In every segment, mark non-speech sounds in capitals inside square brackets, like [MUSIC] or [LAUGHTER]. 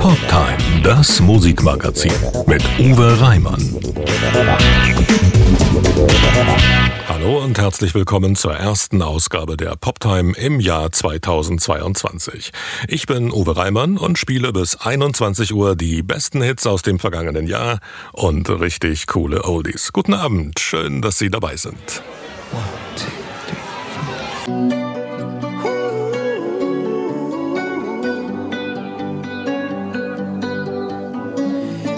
Poptime, das Musikmagazin mit Uwe Reimann. Hallo und herzlich willkommen zur ersten Ausgabe der Poptime im Jahr 2022. Ich bin Uwe Reimann und spiele bis 21 Uhr die besten Hits aus dem vergangenen Jahr und richtig coole Oldies. Guten Abend, schön, dass Sie dabei sind. One, two, three,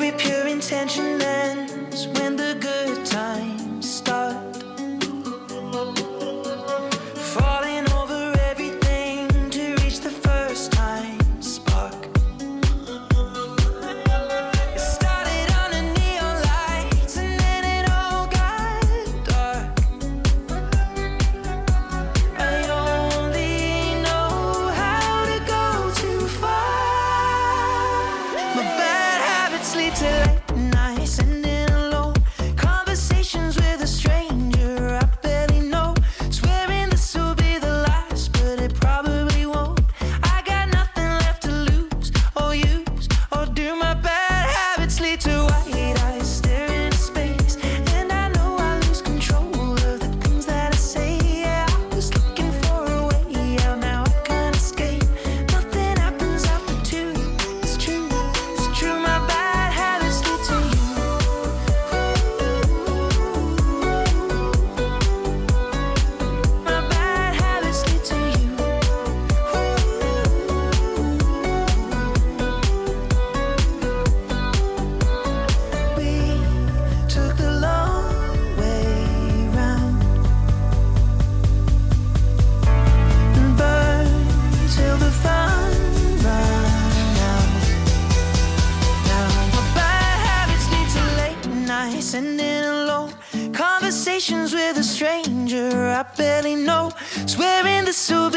with pure intention I barely know. Swearing the soup.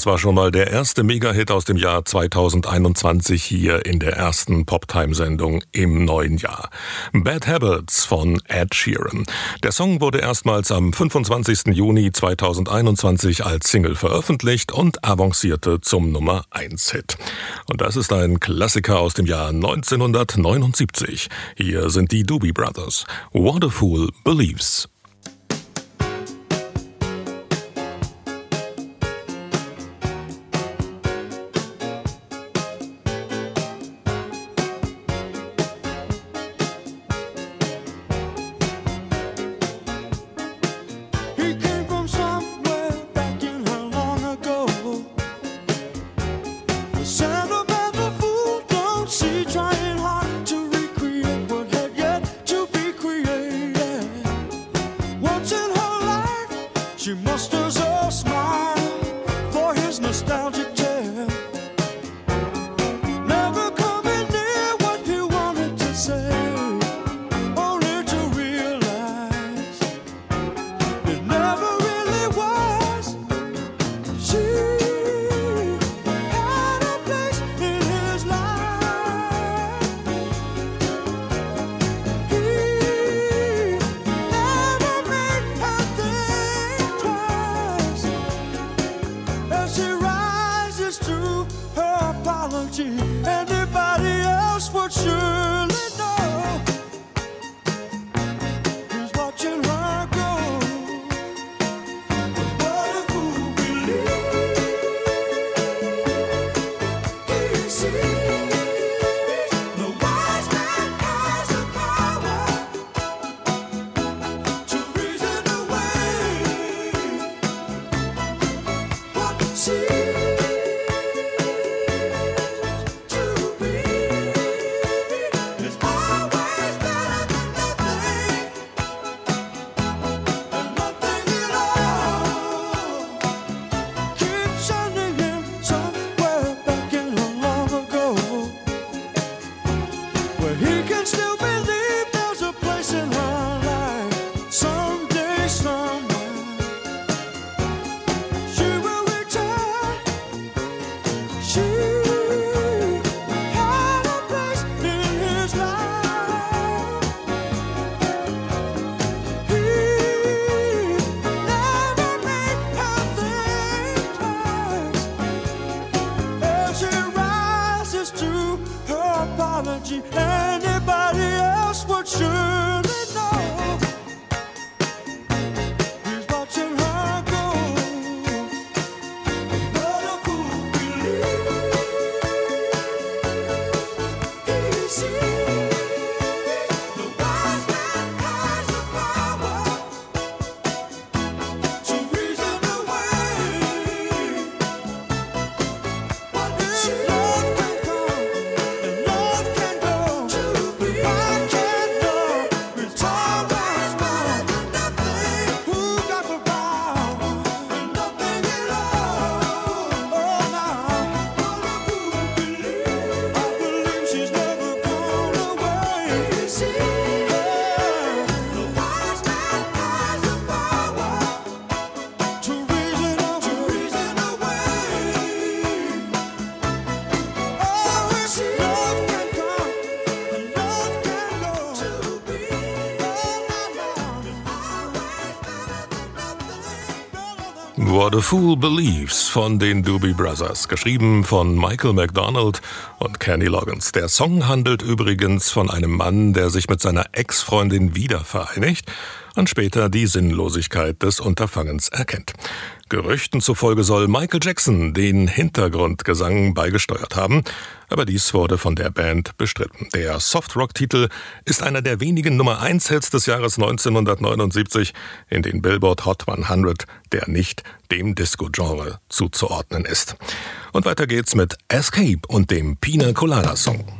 Das war schon mal der erste Mega-Hit aus dem Jahr 2021 hier in der ersten Poptime-Sendung im neuen Jahr. Bad Habits von Ed Sheeran. Der Song wurde erstmals am 25. Juni 2021 als Single veröffentlicht und avancierte zum Nummer 1-Hit. Und das ist ein Klassiker aus dem Jahr 1979. Hier sind die Doobie Brothers. What a Fool Believes. Energy. and A Fool Believes von den Doobie Brothers, geschrieben von Michael McDonald und Kenny Loggins. Der Song handelt übrigens von einem Mann, der sich mit seiner Ex-Freundin wieder vereinigt und später die Sinnlosigkeit des Unterfangens erkennt. Gerüchten zufolge soll Michael Jackson den Hintergrundgesang beigesteuert haben, aber dies wurde von der Band bestritten. Der Softrock-Titel ist einer der wenigen Nummer 1 Hits des Jahres 1979 in den Billboard Hot 100, der nicht dem Disco-Genre zuzuordnen ist. Und weiter geht's mit Escape und dem Pina Colada Song.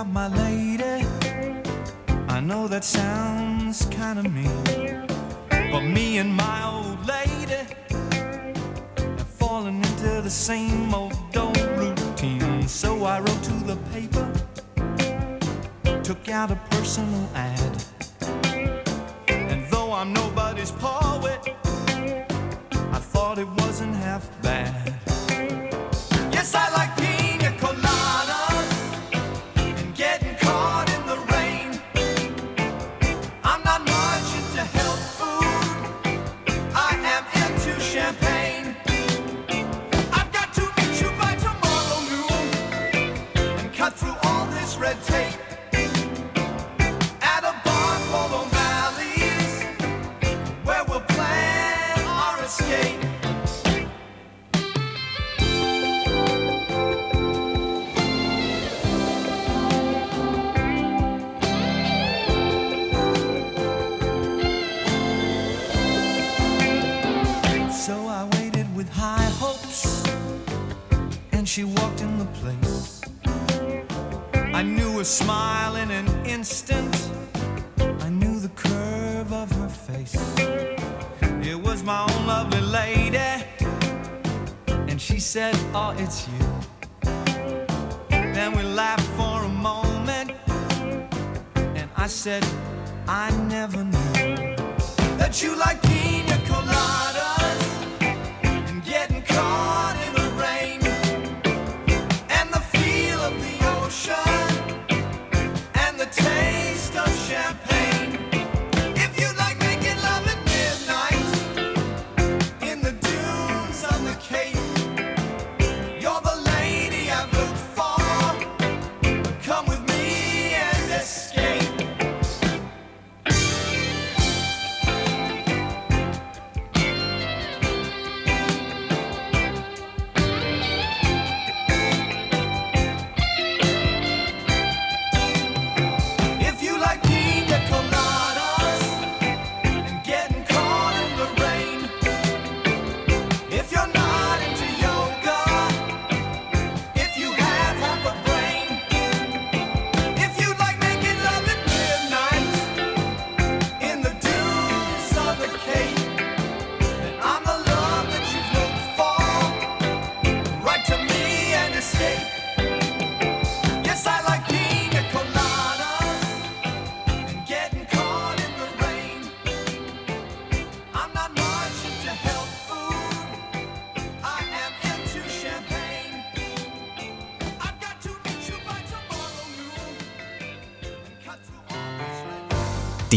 about my lady. I know that sounds kinda mean. But me and my old lady have fallen into the same old old routine. So I wrote to the paper, took out a personal ad.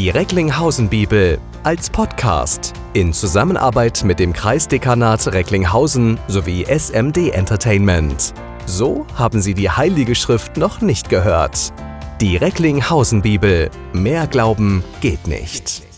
Die Recklinghausen-Bibel als Podcast in Zusammenarbeit mit dem Kreisdekanat Recklinghausen sowie SMD Entertainment. So haben Sie die Heilige Schrift noch nicht gehört. Die Recklinghausen-Bibel. Mehr Glauben geht nicht.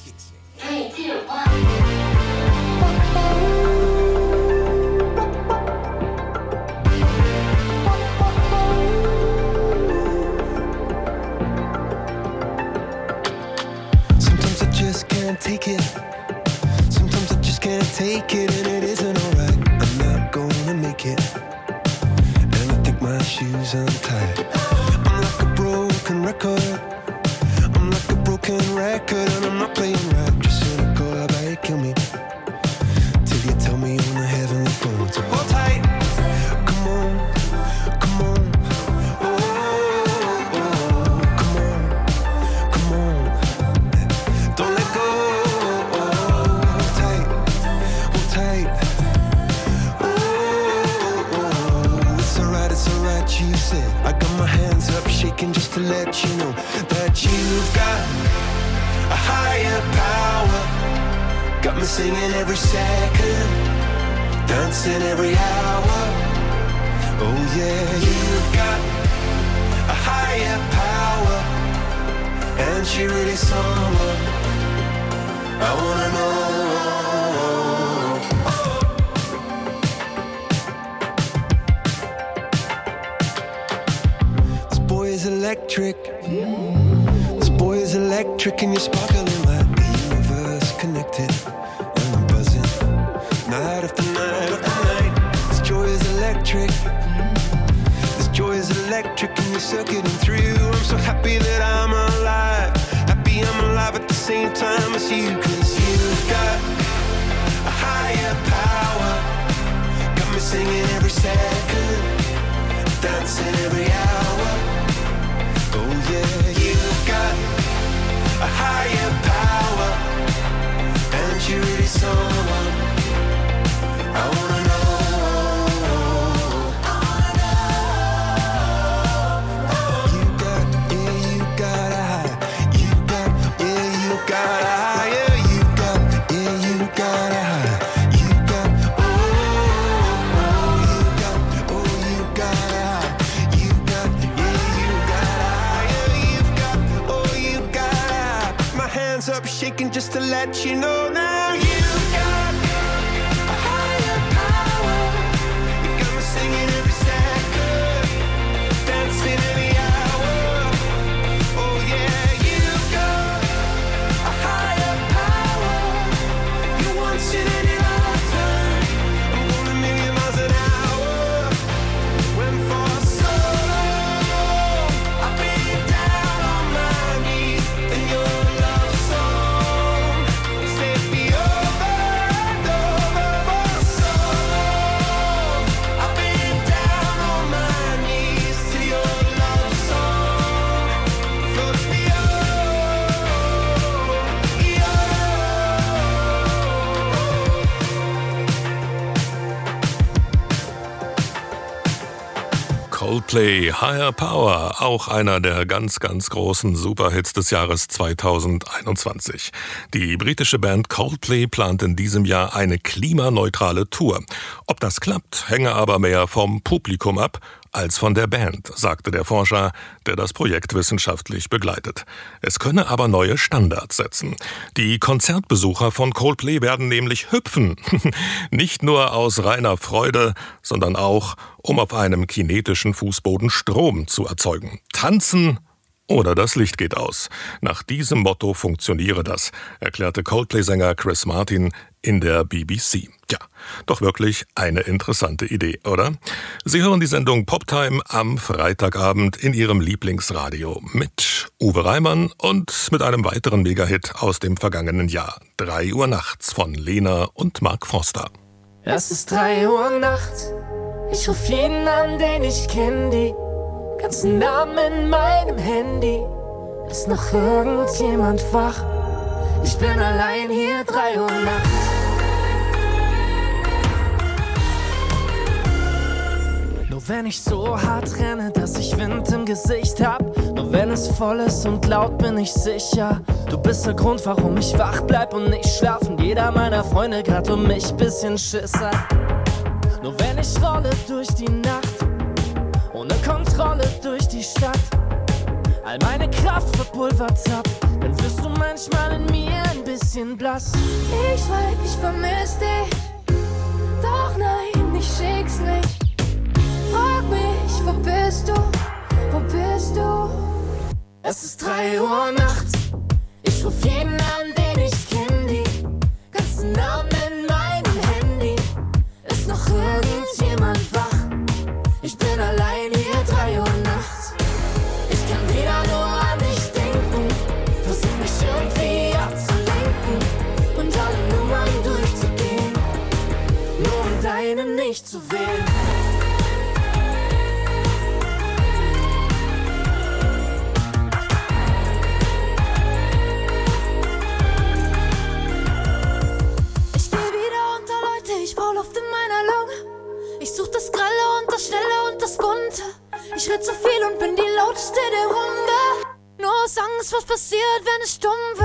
Coldplay Higher Power, auch einer der ganz, ganz großen Superhits des Jahres 2021. Die britische Band Coldplay plant in diesem Jahr eine klimaneutrale Tour. Ob das klappt, hänge aber mehr vom Publikum ab als von der Band, sagte der Forscher, der das Projekt wissenschaftlich begleitet. Es könne aber neue Standards setzen. Die Konzertbesucher von Coldplay werden nämlich hüpfen. [LAUGHS] Nicht nur aus reiner Freude, sondern auch, um auf einem kinetischen Fußboden Strom zu erzeugen. Tanzen oder das Licht geht aus. Nach diesem Motto funktioniere das, erklärte Coldplay-Sänger Chris Martin in der BBC. Ja, doch wirklich eine interessante Idee, oder? Sie hören die Sendung Poptime am Freitagabend in Ihrem Lieblingsradio mit Uwe Reimann und mit einem weiteren Megahit aus dem vergangenen Jahr. 3 Uhr nachts von Lena und Mark Forster. Es ist drei Uhr nachts. Ich ruf jeden an, den ich kenn, die ganzen Namen in meinem Handy. Ist noch irgendjemand wach? Ich bin allein hier, drei Uhr nachts. Nur wenn ich so hart renne, dass ich Wind im Gesicht hab. Nur wenn es voll ist und laut bin ich sicher. Du bist der Grund, warum ich wach bleib und nicht schlafen. Jeder meiner Freunde grad um mich bisschen Schiss hat. Nur wenn ich rolle durch die Nacht, ohne Kontrolle durch die Stadt, all meine Kraft verpulvert hab, dann wirst du manchmal in mir ein bisschen blass. Ich schreib, ich vermiss dich. Doch nein, ich schick's nicht. Frag mich, wo bist du? Wo bist du? Es ist drei Uhr nachts, ich ruf jeden an, den ich kenn, die ganzen Namen in meinem Handy. Ist noch irgendjemand wach? Ich bin allein nicht zu wählen. Ich geh wieder unter Leute, ich brauch Luft in meiner Lunge. Ich such das Grelle und das Schnelle und das Bunte. Ich red zu viel und bin die lauteste der Runde. Nur aus Angst, was passiert, wenn es stumm wird.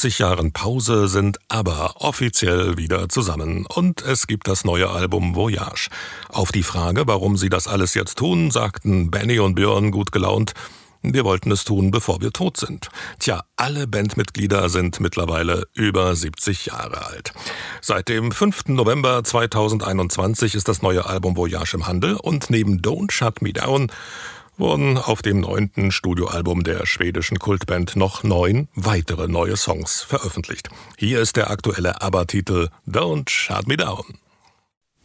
70 Jahren Pause sind aber offiziell wieder zusammen und es gibt das neue Album Voyage. Auf die Frage, warum sie das alles jetzt tun, sagten Benny und Björn gut gelaunt, wir wollten es tun, bevor wir tot sind. Tja, alle Bandmitglieder sind mittlerweile über 70 Jahre alt. Seit dem 5. November 2021 ist das neue Album Voyage im Handel und neben Don't Shut Me Down wurden auf dem neunten Studioalbum der schwedischen Kultband noch neun weitere neue Songs veröffentlicht. Hier ist der aktuelle ABBA-Titel Don't Shut Me Down.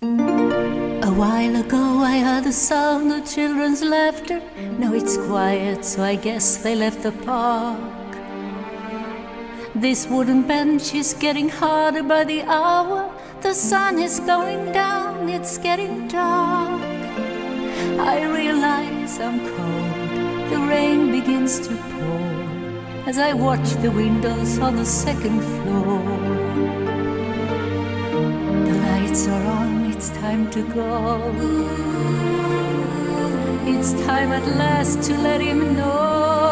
A while ago, I heard the sound of children's laughter. Now it's quiet, so I guess they left the park. This wooden bench is getting harder by the hour. The sun is going down, it's getting dark. I realize I'm cold. The rain begins to pour as I watch the windows on the second floor. The lights are on, it's time to go. It's time at last to let him know.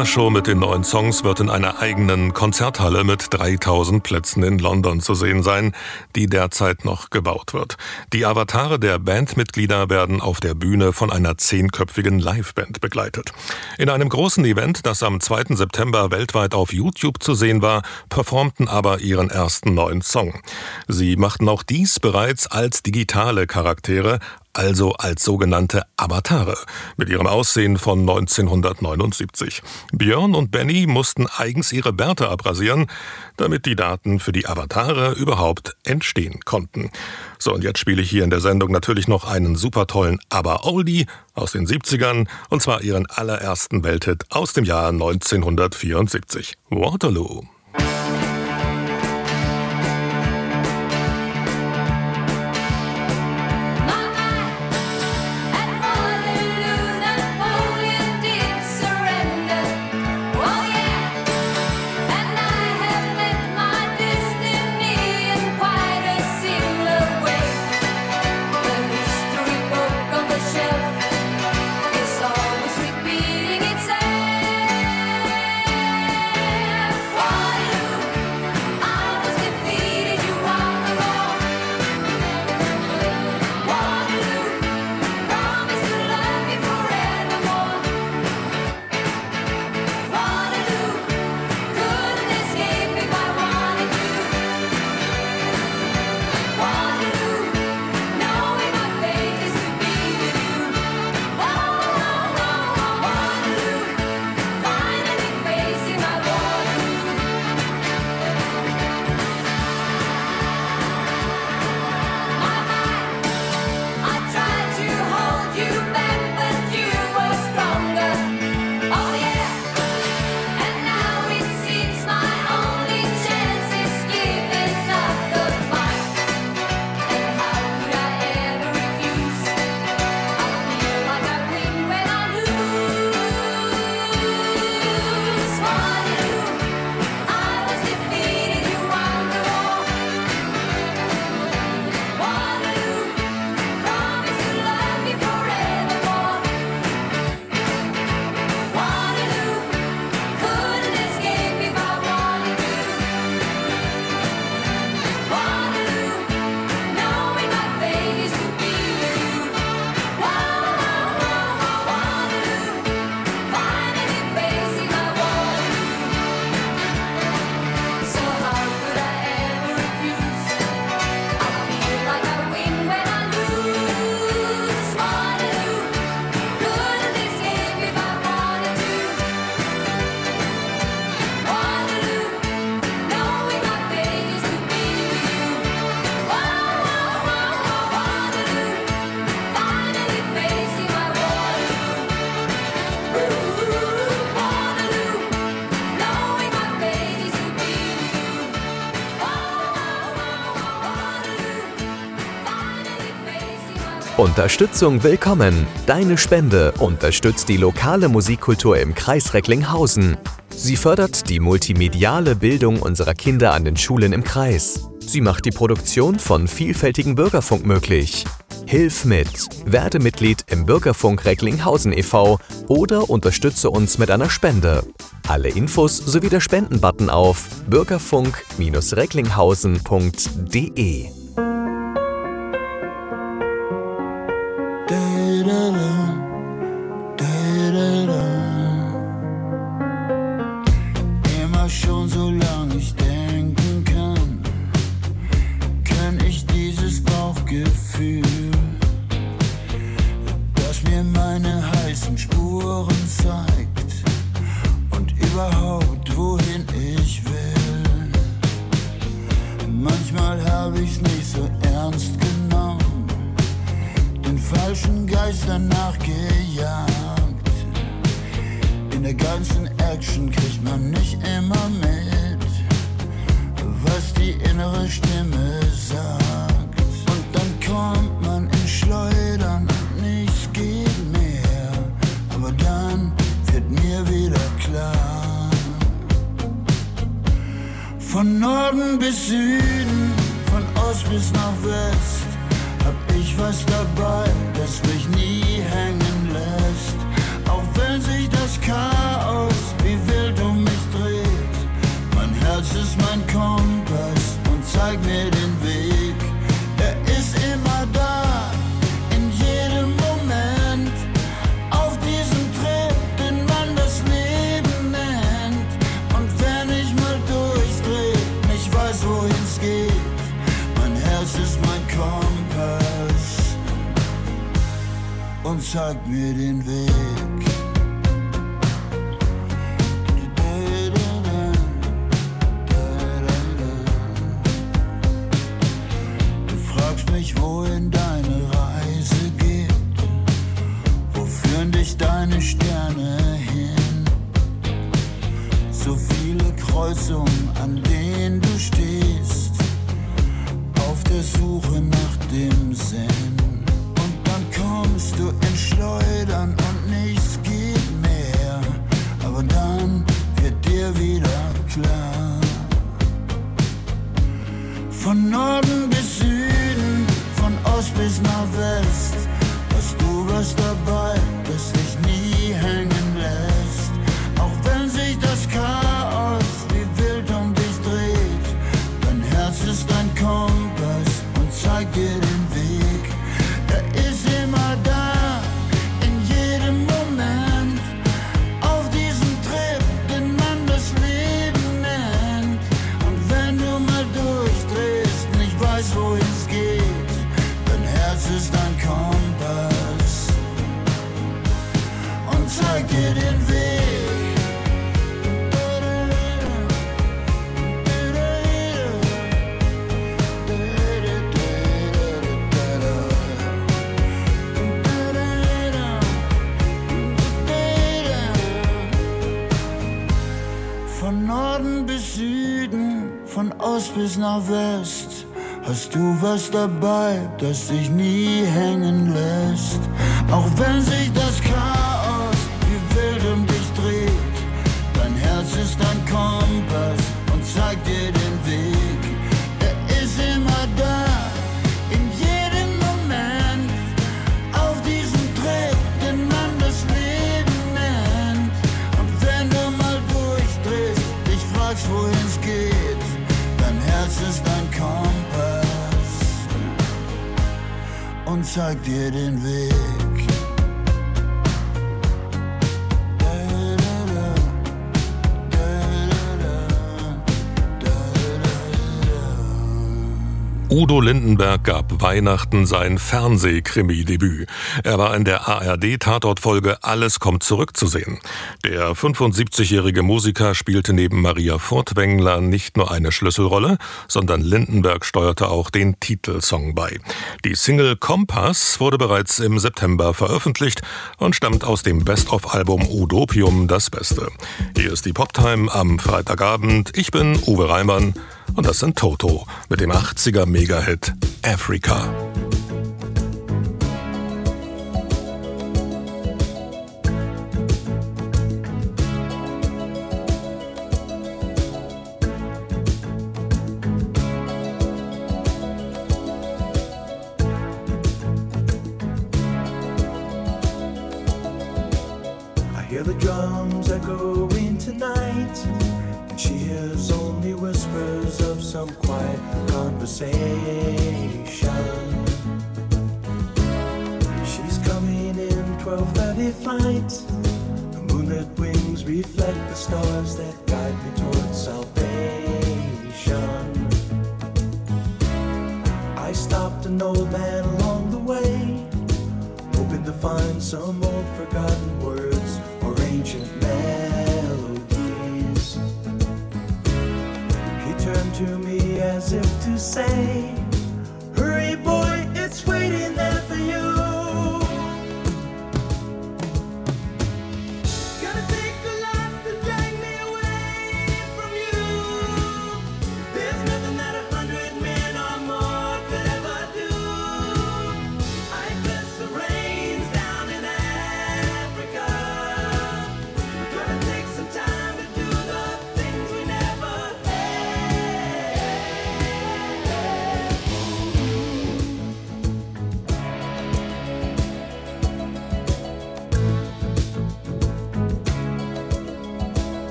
ABBA-Show mit den neuen Songs wird in einer eigenen Konzerthalle mit 3000 Plätzen in London zu sehen sein, die derzeit noch gebaut wird. Die Avatare der Bandmitglieder werden auf der Bühne von einer zehnköpfigen Liveband begleitet. In einem großen Event, das am 2. September weltweit auf YouTube zu sehen war, performten aber ihren ersten neuen Song. Sie machten auch dies bereits als digitale Charaktere, also als sogenannte Avatare, mit ihrem Aussehen von 1979. Björn und Benny mussten eigens ihre Bärte abrasieren, damit die Daten für die Avatare überhaupt entstehen konnten. So, und jetzt spiele ich hier in der Sendung natürlich noch einen super tollen Aber-Oldie aus den 70ern, und zwar ihren allerersten Welthit aus dem Jahr 1974. Waterloo. Unterstützung willkommen. Deine Spende unterstützt die lokale Musikkultur im Kreis Recklinghausen. Sie fördert die multimediale Bildung unserer Kinder an den Schulen im Kreis. Sie macht die Produktion von vielfältigen Bürgerfunk möglich. Hilf mit. Werde Mitglied im Bürgerfunk Recklinghausen e.V. oder unterstütze uns mit einer Spende. Alle Infos sowie der Spendenbutton auf bürgerfunk-recklinghausen.de. Norden bis Süden, von Ost bis nach West, hab ich was dabei, das und zeig mir den Weg. Du fragst mich, wohin deine Reise geht. Wo führen dich deine Sterne hin? So viele Kreuzungen, bis nach West, hast du was dabei, das sich nie hängen lässt. Auch wenn sich das sagt ég er einn við Udo Lindenberg gab Weihnachten sein Fernsehkrimi-Debüt. Er war in der ARD-Tatortfolge Alles kommt zurück zu sehen. Der 75-jährige Musiker spielte neben Maria Furtwängler nicht nur eine Schlüsselrolle, sondern Lindenberg steuerte auch den Titelsong bei. Die Single Kompass wurde bereits im September veröffentlicht und stammt aus dem Best-of-Album Udopium Das Beste. Hier ist die Poptime am Freitagabend. Ich bin Uwe Reimann. Und das sind Toto mit dem 80er Mega-Hit Africa.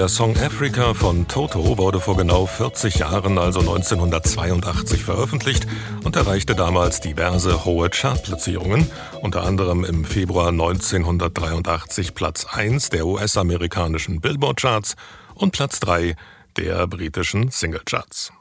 Der Song Africa von Toto wurde vor genau 40 Jahren, also 1982, veröffentlicht und erreichte damals diverse hohe Chartplatzierungen, unter anderem im Februar 1983 Platz 1 der US-amerikanischen Billboard-Charts und Platz 3 der britischen Single-Charts.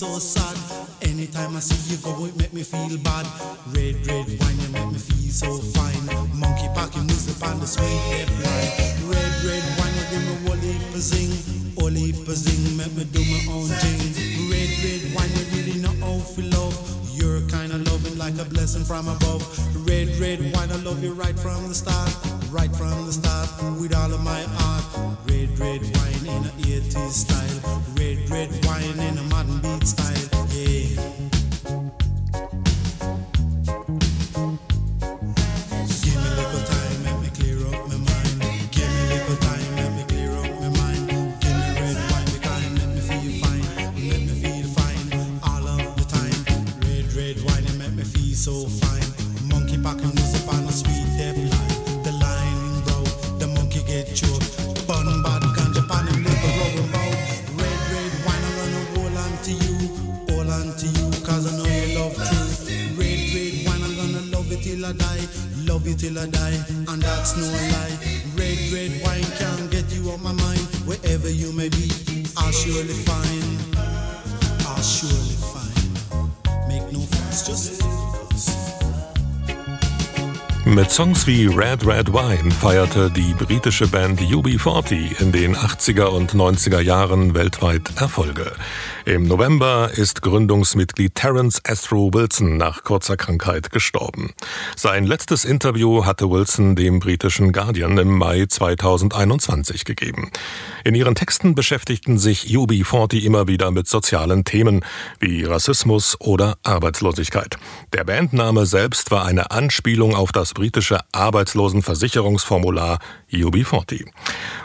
so sad. Anytime I see you go, it make me feel bad. love you till I die, and that's no lie. Red, red wine can get you out my mind. Wherever you may be, I'll surely find. I'll surely find. Make no fuss, just Mit Songs wie Red Red Wine feierte die britische Band UB40 in den 80er und 90er Jahren weltweit Erfolge. Im November ist Gründungsmitglied Terence Astro Wilson nach kurzer Krankheit gestorben. Sein letztes Interview hatte Wilson dem britischen Guardian im Mai 2021 gegeben. In ihren Texten beschäftigten sich UB40 immer wieder mit sozialen Themen wie Rassismus oder Arbeitslosigkeit. Der Bandname selbst war eine Anspielung auf das britische Arbeitslosenversicherungsformular UB40.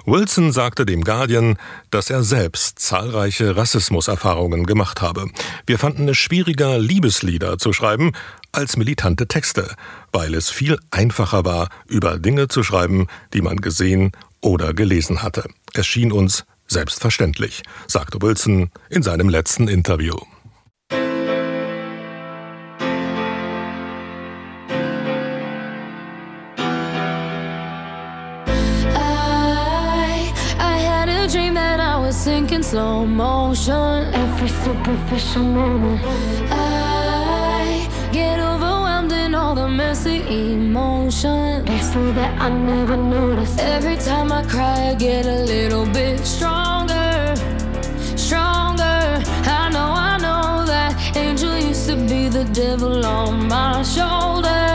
Wilson sagte dem Guardian, dass er selbst zahlreiche Rassismuserfahrungen gemacht habe. Wir fanden es schwieriger, Liebeslieder zu schreiben als militante Texte, weil es viel einfacher war, über Dinge zu schreiben, die man gesehen oder gelesen hatte. Es schien uns selbstverständlich, sagte Wilson in seinem letzten Interview. slow motion. Every superficial moment I get overwhelmed in all the messy emotions. It's that I never noticed. Every time I cry I get a little bit stronger Stronger. I know, I know that angel used to be the devil on my shoulder.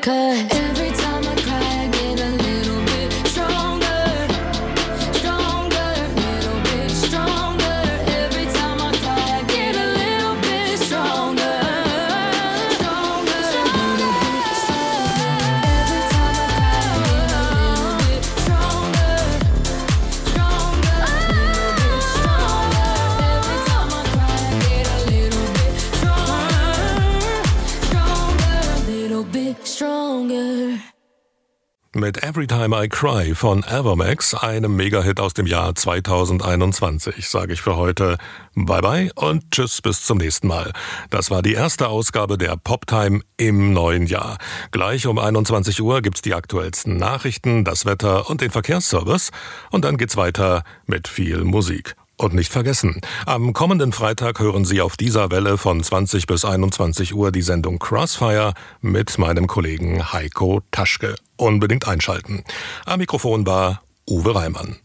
cause mit Every Time I Cry von Evermax, einem Mega-Hit aus dem Jahr 2021, sage ich für heute Bye bye und tschüss bis zum nächsten Mal. Das war die erste Ausgabe der Poptime im neuen Jahr. Gleich um 21 Uhr gibt's die aktuellsten Nachrichten, das Wetter und den Verkehrsservice und dann geht's weiter mit viel Musik. Und nicht vergessen, am kommenden Freitag hören Sie auf dieser Welle von 20 bis 21 Uhr die Sendung Crossfire mit meinem Kollegen Heiko Taschke. Unbedingt einschalten. Am Mikrofon war Uwe Reimann.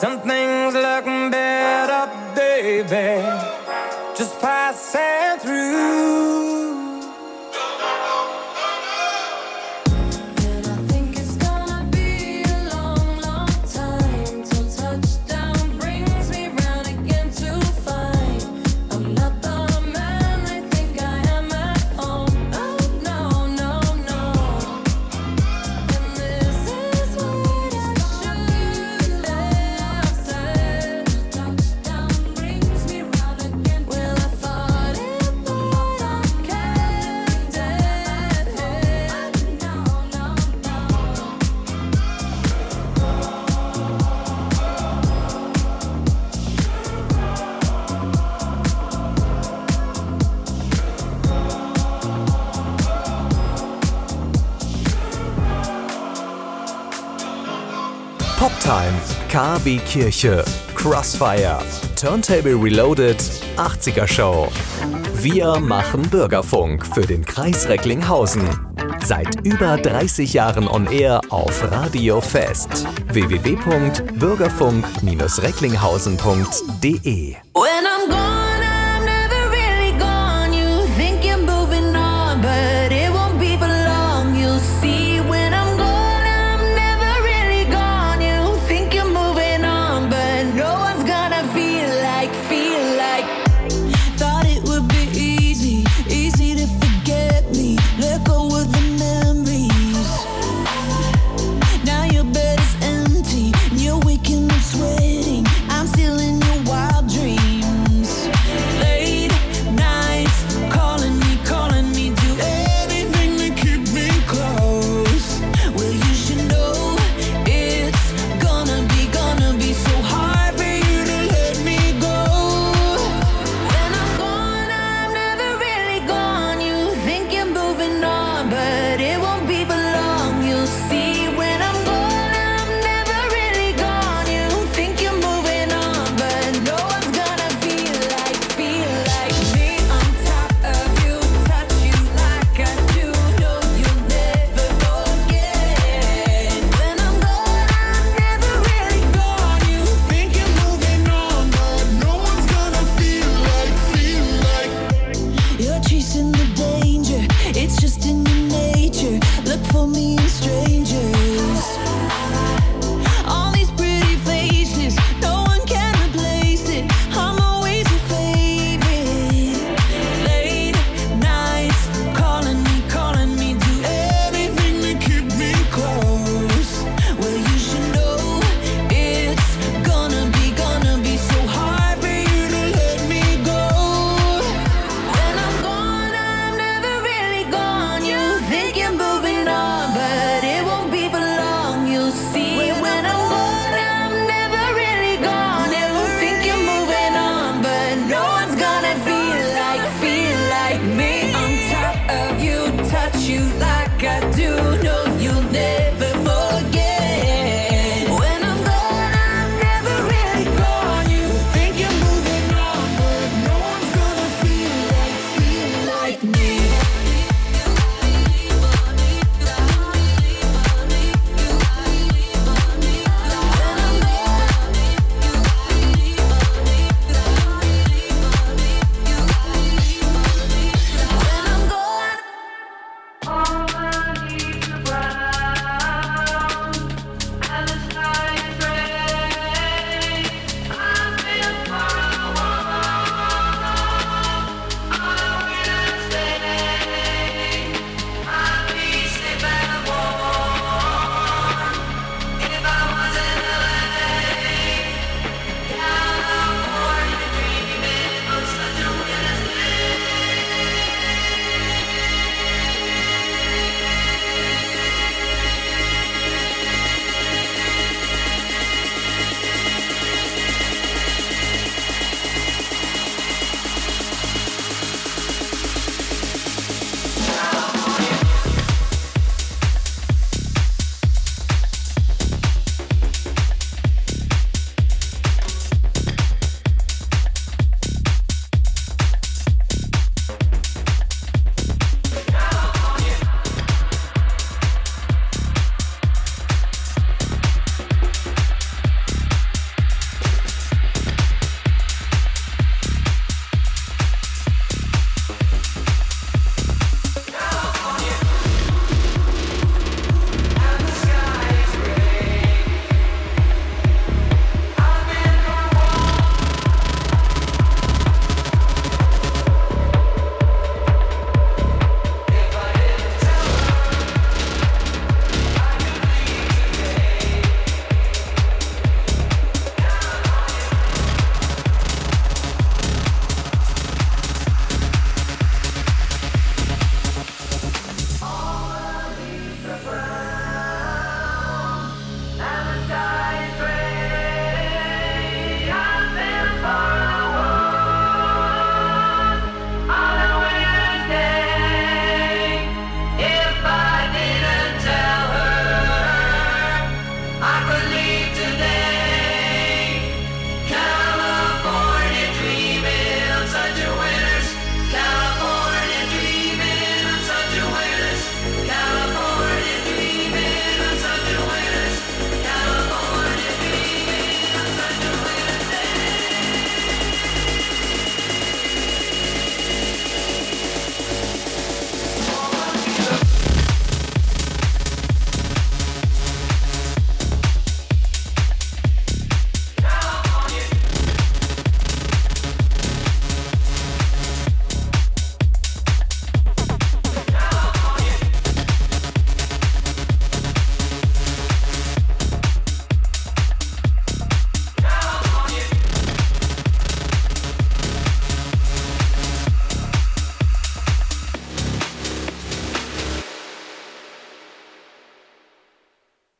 Some things look better, baby. Just pass it. RB Kirche, Crossfire, Turntable Reloaded, 80er Show. Wir machen Bürgerfunk für den Kreis Recklinghausen. Seit über 30 Jahren on Air auf Radio Fest. www.bürgerfunk-recklinghausen.de